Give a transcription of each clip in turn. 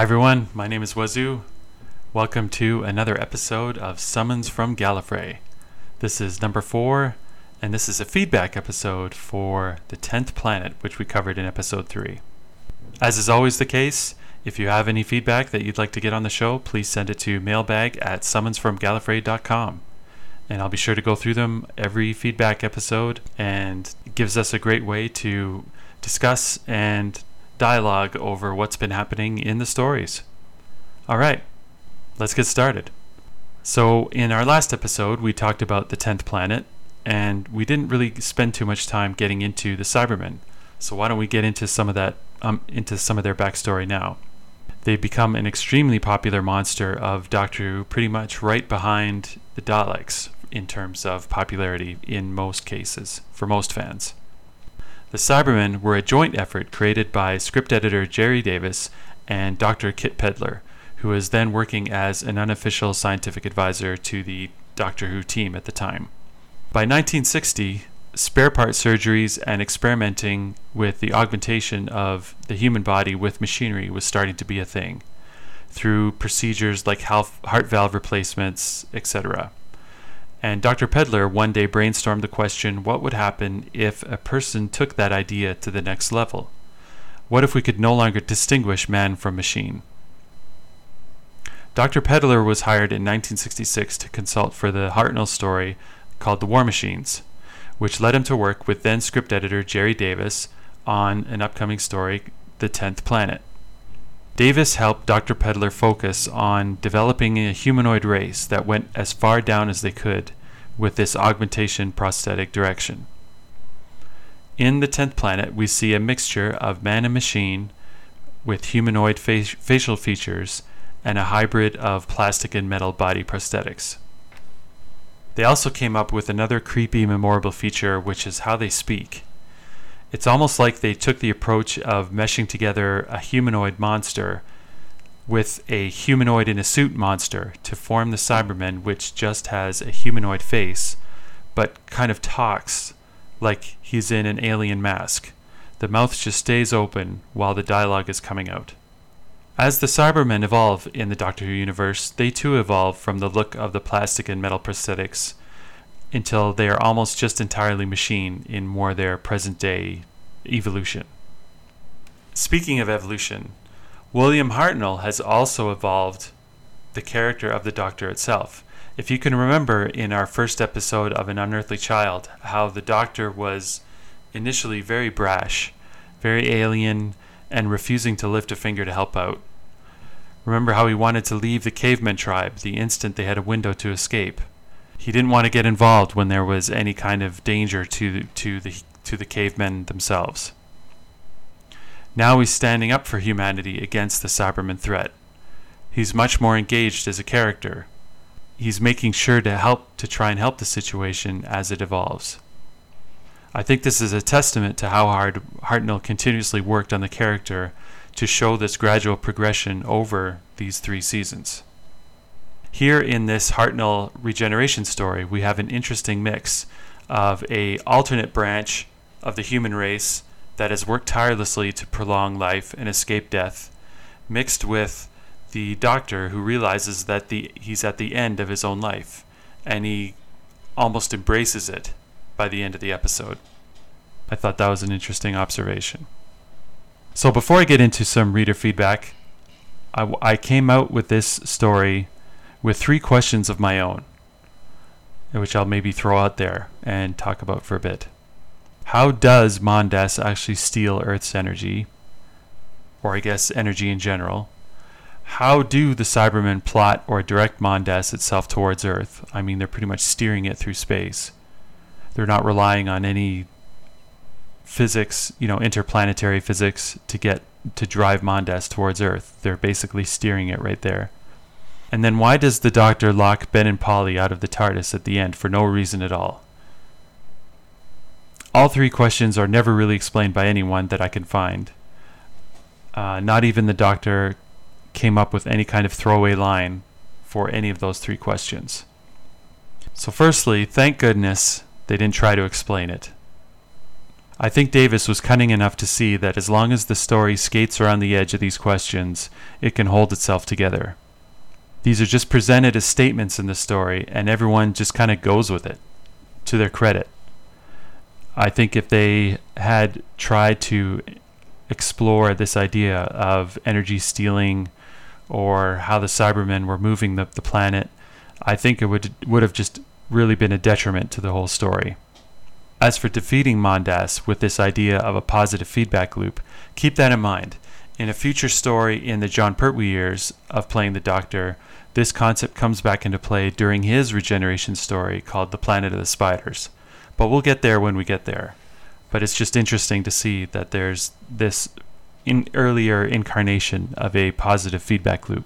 Hi everyone, my name is Wazoo. Welcome to another episode of Summons from Gallifrey. This is number four, and this is a feedback episode for the 10th planet, which we covered in episode three. As is always the case, if you have any feedback that you'd like to get on the show, please send it to mailbag at summonsfromgallifrey.com. And I'll be sure to go through them every feedback episode, and gives us a great way to discuss and dialogue over what's been happening in the stories. All right, let's get started. So, in our last episode, we talked about the 10th planet, and we didn't really spend too much time getting into the Cybermen. So, why don't we get into some of that, um, into some of their backstory now? They've become an extremely popular monster of Doctor Who, pretty much right behind the Daleks in terms of popularity in most cases, for most fans. The Cybermen were a joint effort created by script editor Gerry Davis and Dr. Kit Pedler, who was then working as an unofficial scientific advisor to the Doctor Who team at the time. By 1960, spare part surgeries and experimenting with the augmentation of the human body with machinery was starting to be a thing through procedures like heart valve replacements, etc. And Dr. Pedler one day brainstormed the question what would happen if a person took that idea to the next level? What if we could no longer distinguish man from machine? Dr. Pedler was hired in 1966 to consult for the Hartnell story called The War Machines, which led him to work with then script editor Gerry Davis on an upcoming story, The Tenth Planet. Davis helped Dr. Pedler focus on developing a humanoid race that went as far down as they could with this augmentation prosthetic direction. In the 10th planet, we see a mixture of man and machine with humanoid fa- facial features and a hybrid of plastic and metal body prosthetics. They also came up with another creepy, memorable feature, which is how they speak. It's almost like they took the approach of meshing together a humanoid monster with a humanoid in a suit monster to form the Cybermen, which just has a humanoid face, but kind of talks like he's in an alien mask. The mouth just stays open while the dialogue is coming out. As the Cybermen evolve in the Doctor Who universe, they too evolve from the look of the plastic and metal prosthetics until they are almost just entirely machine in more their present day evolution. Speaking of evolution, William Hartnell has also evolved the character of the Doctor itself. If you can remember in our first episode of An Unearthly Child, how the Doctor was initially very brash, very alien, and refusing to lift a finger to help out. Remember how he wanted to leave the caveman tribe the instant they had a window to escape he didn't want to get involved when there was any kind of danger to to the to the cavemen themselves. Now he's standing up for humanity against the Cyberman threat. He's much more engaged as a character. He's making sure to help to try and help the situation as it evolves. I think this is a testament to how hard Hartnell continuously worked on the character to show this gradual progression over these three seasons. Here in this Hartnell regeneration story, we have an interesting mix of a alternate branch of the human race that has worked tirelessly to prolong life and escape death, mixed with the doctor who realizes that the he's at the end of his own life and he almost embraces it by the end of the episode. I thought that was an interesting observation. So before I get into some reader feedback, I, I came out with this story with three questions of my own, which I'll maybe throw out there and talk about for a bit. How does Mondas actually steal Earth's energy? Or I guess energy in general. How do the Cybermen plot or direct Mondas itself towards Earth? I mean, they're pretty much steering it through space. They're not relying on any physics, you know, interplanetary physics to get to drive Mondas towards Earth. They're basically steering it right there. And then why does the doctor lock Ben and Polly out of the TARDIS at the end for no reason at all? All three questions are never really explained by anyone that I can find. Uh, not even the doctor came up with any kind of throwaway line for any of those three questions. So, firstly, thank goodness they didn't try to explain it. I think Davis was cunning enough to see that as long as the story skates around the edge of these questions, it can hold itself together. These are just presented as statements in the story, and everyone just kind of goes with it, to their credit. I think if they had tried to explore this idea of energy stealing or how the Cybermen were moving the, the planet, I think it would would have just really been a detriment to the whole story. As for defeating Mondas with this idea of a positive feedback loop, keep that in mind. In a future story in the Jon Pertwee years of playing the Doctor, this concept comes back into play during his regeneration story called The Planet of the Spiders. But we'll get there when we get there. But it's just interesting to see that there's this in earlier incarnation of a positive feedback loop.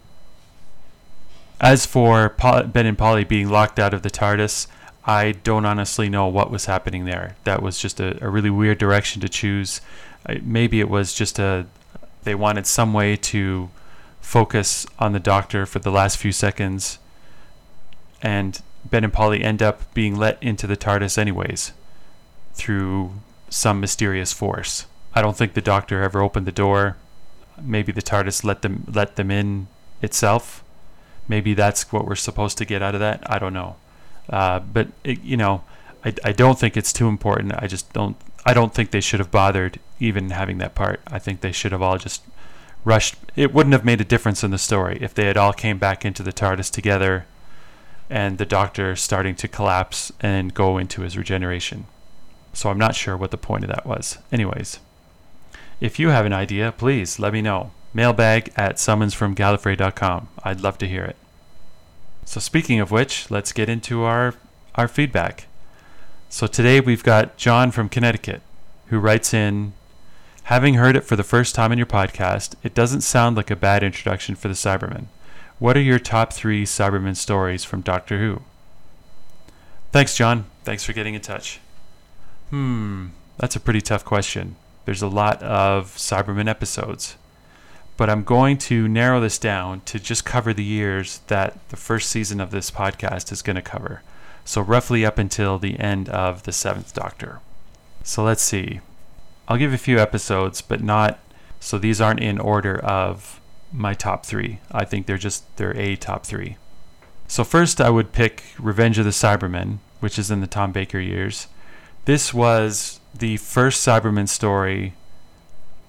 As for Ben and Polly being locked out of the TARDIS, I don't honestly know what was happening there. That was just a, a really weird direction to choose. maybe it was just a they wanted some way to focus on the doctor for the last few seconds, and Ben and Polly end up being let into the TARDIS anyways through some mysterious force. I don't think the doctor ever opened the door. Maybe the TARDIS let them let them in itself. Maybe that's what we're supposed to get out of that. I don't know. Uh, but it, you know, I, I don't think it's too important. I just don't. I don't think they should have bothered even having that part. I think they should have all just rushed. It wouldn't have made a difference in the story if they had all came back into the TARDIS together, and the Doctor starting to collapse and go into his regeneration. So I'm not sure what the point of that was. Anyways, if you have an idea, please let me know. Mailbag at summonsfromgallifrey.com. I'd love to hear it. So speaking of which, let's get into our our feedback. So today we've got John from Connecticut who writes in Having heard it for the first time in your podcast, it doesn't sound like a bad introduction for the Cybermen. What are your top three Cybermen stories from Doctor Who? Thanks, John. Thanks for getting in touch. Hmm, that's a pretty tough question. There's a lot of Cybermen episodes but I'm going to narrow this down to just cover the years that the first season of this podcast is going to cover. So, roughly up until the end of the seventh Doctor. So, let's see. I'll give a few episodes, but not so these aren't in order of my top three. I think they're just they're a top three. So first, I would pick Revenge of the Cybermen, which is in the Tom Baker years. This was the first Cyberman story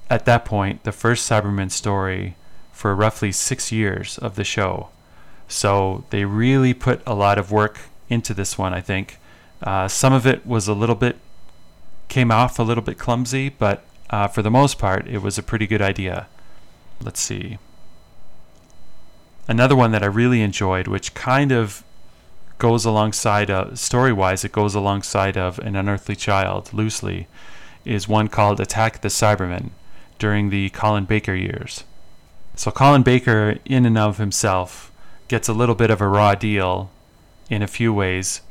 at that point, the first Cyberman story for roughly six years of the show. So they really put a lot of work into this one, I think. Uh, some of it was a little bit, came off a little bit clumsy, but uh, for the most part, it was a pretty good idea. Let's see. Another one that I really enjoyed, which kind of goes alongside, uh, story wise, it goes alongside of An Unearthly Child loosely, is one called Attack the Cybermen during the Colin Baker years. So Colin Baker, in and of himself, gets a little bit of a raw deal in a few ways,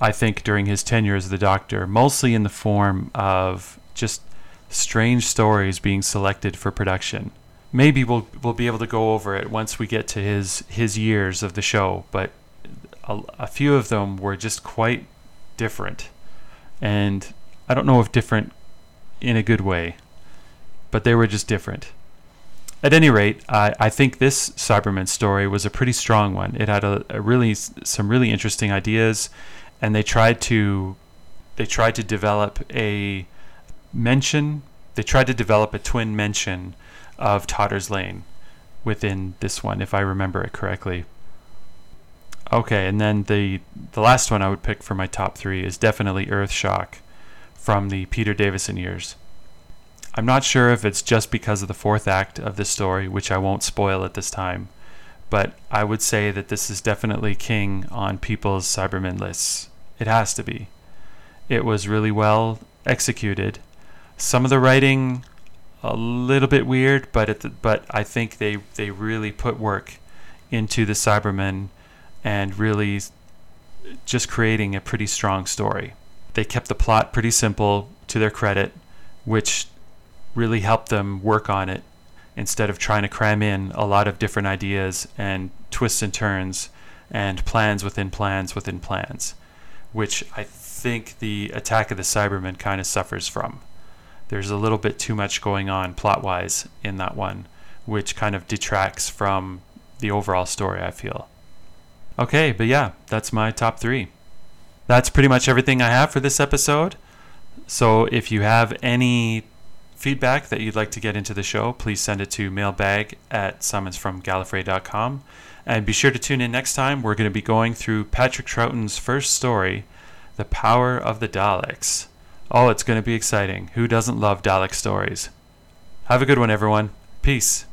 I think, during his tenure as the Doctor, mostly in the form of just strange stories being selected for production. Maybe we'll we'll be able to go over it once we get to his his years of the show, but a, a few of them were just quite different, and I don't know if different in a good way but they were just different. At any rate, I, I think this Cyberman story was a pretty strong one. It had a, a really some really interesting ideas, and they tried to they tried to develop a mention. They tried to develop a twin mention of Totter's Lane within this one, if I remember it correctly. Okay, and then the the last one I would pick for my top three is definitely Earthshock from the Peter Davison years. I'm not sure if it's just because of the fourth act of this story, which I won't spoil at this time, but I would say that this is definitely king on people's Cybermen lists. It has to be. It was really well executed. Some of the writing a little bit weird, but the, but I think they they really put work into the Cybermen and really just creating a pretty strong story. They kept the plot pretty simple to their credit, which really helped them work on it instead of trying to cram in a lot of different ideas and twists and turns and plans within plans within plans, which I think the Attack of the Cybermen kind of suffers from. there's a little bit too much going on plot wise in that one, which kind of detracts from the overall story, I feel. Okay, but yeah, that's my top three. That's pretty much everything I have for this episode. So if you have any feedback that you'd like to get into the show, please send it to mailbag at summonsfromgallifrey.com. And be sure to tune in next time. We're going to be going through Patrick Troughton's first story, The Power of the Daleks. Oh, it's going to be exciting. Who doesn't love Dalek stories? Have a good one, everyone. Peace.